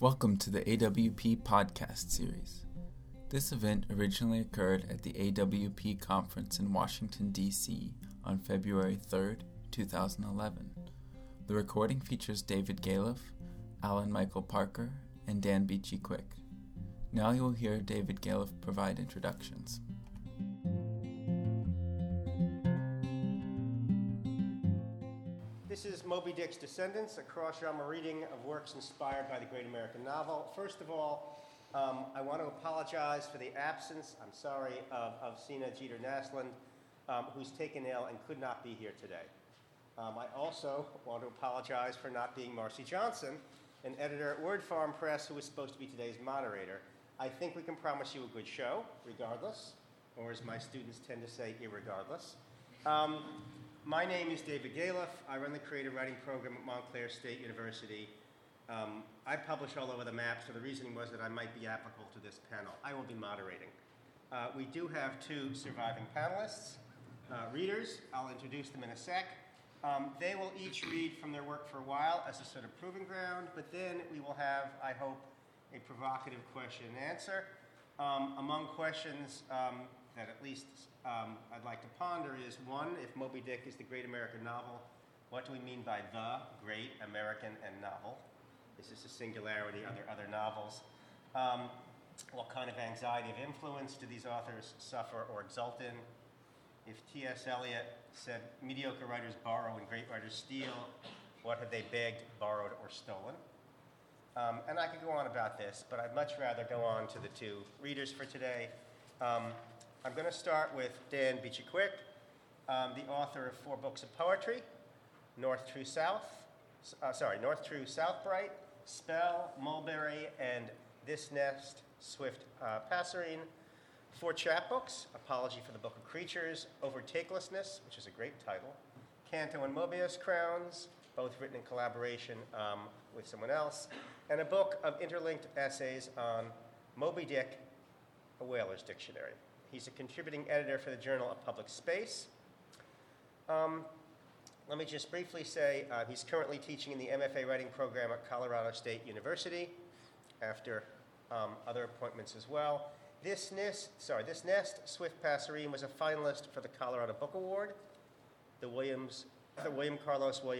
Welcome to the AWP podcast series. This event originally occurred at the AWP conference in Washington, D.C. on February 3rd, 2011. The recording features David Galef, Alan Michael Parker, and Dan Beachy Quick. Now you will hear David Galef provide introductions. This is Moby Dick's Descendants, a cross-genre reading of works inspired by the great American novel. First of all, um, I want to apologize for the absence, I'm sorry, of, of Sena Jeter Naslund, um, who's taken ill and could not be here today. Um, I also want to apologize for not being Marci Johnson, an editor at Word Farm Press who was supposed to be today's moderator. I think we can promise you a good show, regardless, or as my students tend to say, irregardless. My name is David Galef. I run the creative writing program at Montclair State University. Um, I publish all over the map, so the reasoning was that I might be applicable to this panel. I will be moderating. Uh, we do have two surviving panelists, uh, readers. I'll introduce them in a sec. Um, they will each read from their work for a while as a sort of proving ground, but then we will have, I hope, a provocative question and answer. Um, among questions um, that at least um, I'd like to ponder is one, if Moby Dick is the great American novel, what do we mean by the great American and novel? Is this a singularity? Are there other novels? Um, what kind of anxiety of influence do these authors suffer or exult in? If T.S. Eliot said mediocre writers borrow and great writers steal, what have they begged, borrowed, or stolen? Um, and I could go on about this, but I'd much rather go on to the two readers for today. Um, I'm going to start with Dan Beachy Quick, um, the author of four books of poetry North True South, uh, sorry, North True South Bright, Spell, Mulberry, and This Nest, Swift uh, Passerine. Four chapbooks Apology for the Book of Creatures, Overtakelessness, which is a great title, Canto and Mobius Crowns, both written in collaboration um, with someone else, and a book of interlinked essays on Moby Dick, a whaler's dictionary. He's a contributing editor for the Journal of Public Space. Um, let me just briefly say uh, he's currently teaching in the MFA writing program at Colorado State University after um, other appointments as well. This nest, sorry, this nest, Swift Passerine, was a finalist for the Colorado Book Award, the Williams, the William Carlos Williams